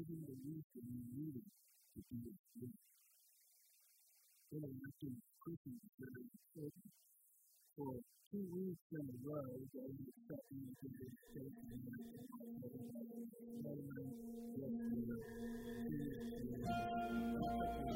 giving the wisdom you needed to be a good. Interacting with Christians is very important. For two weeks in a row, they expect me to be a statement of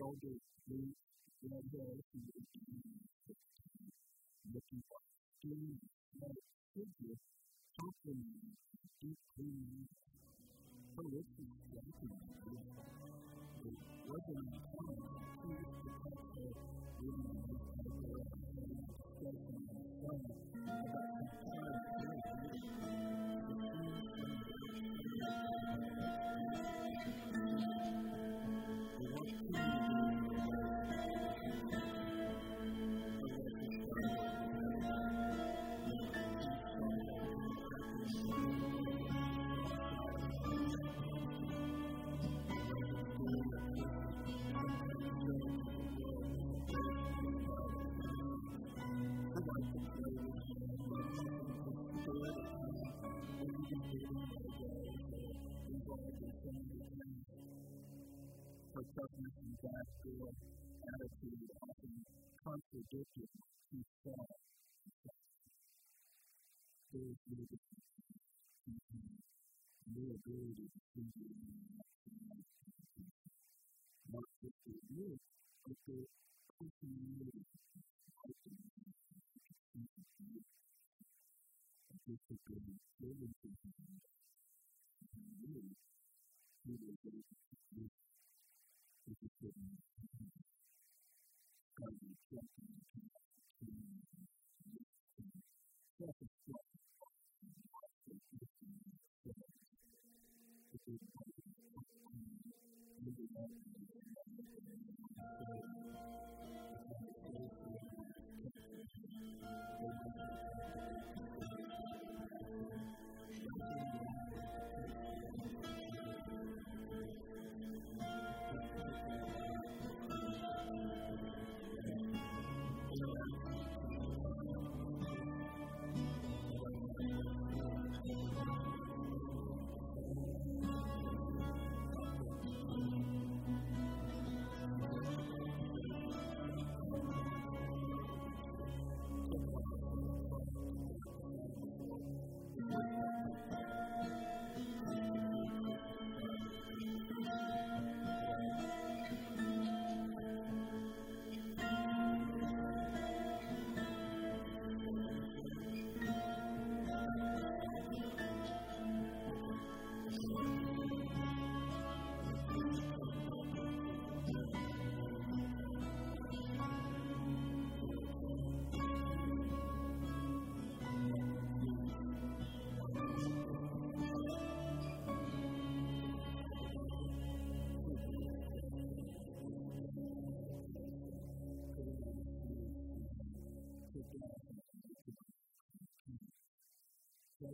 shoulders loose, red hair, and looking for skin sweat figure, complimenting deep clean. Her lips were swapping. It wasn't uncommon to choose to touch her women in this type of and fun about the power of her toughness and vascular attitude often contradicted saw. There is no no ability to not just but the continuity Thank you.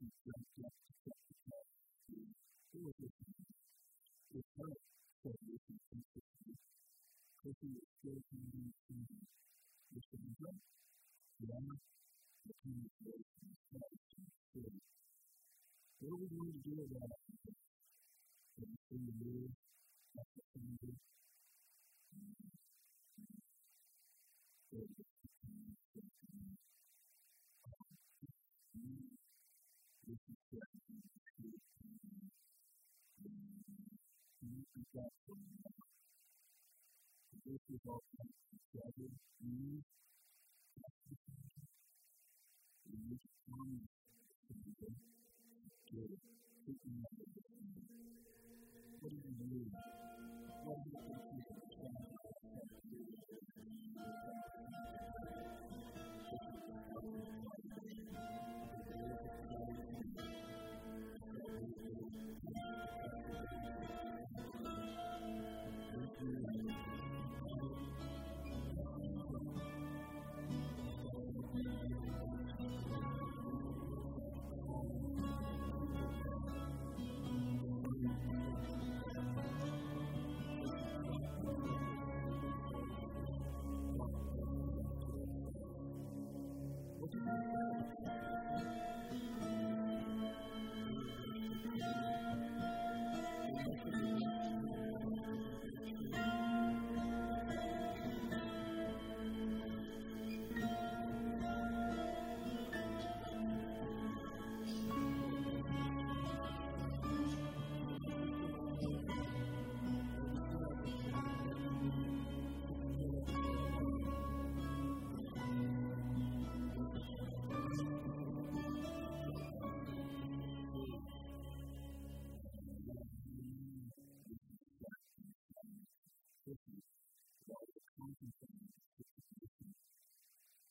What are we going to do about it? This is all together. You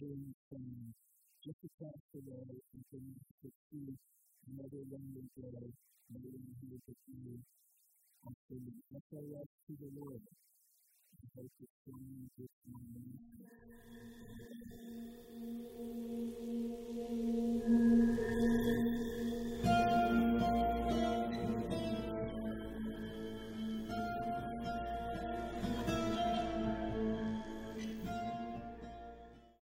doing some um, just across the way and things to see another language day, another language to see Australia. SOS to the Lord. I hope it's going this morning.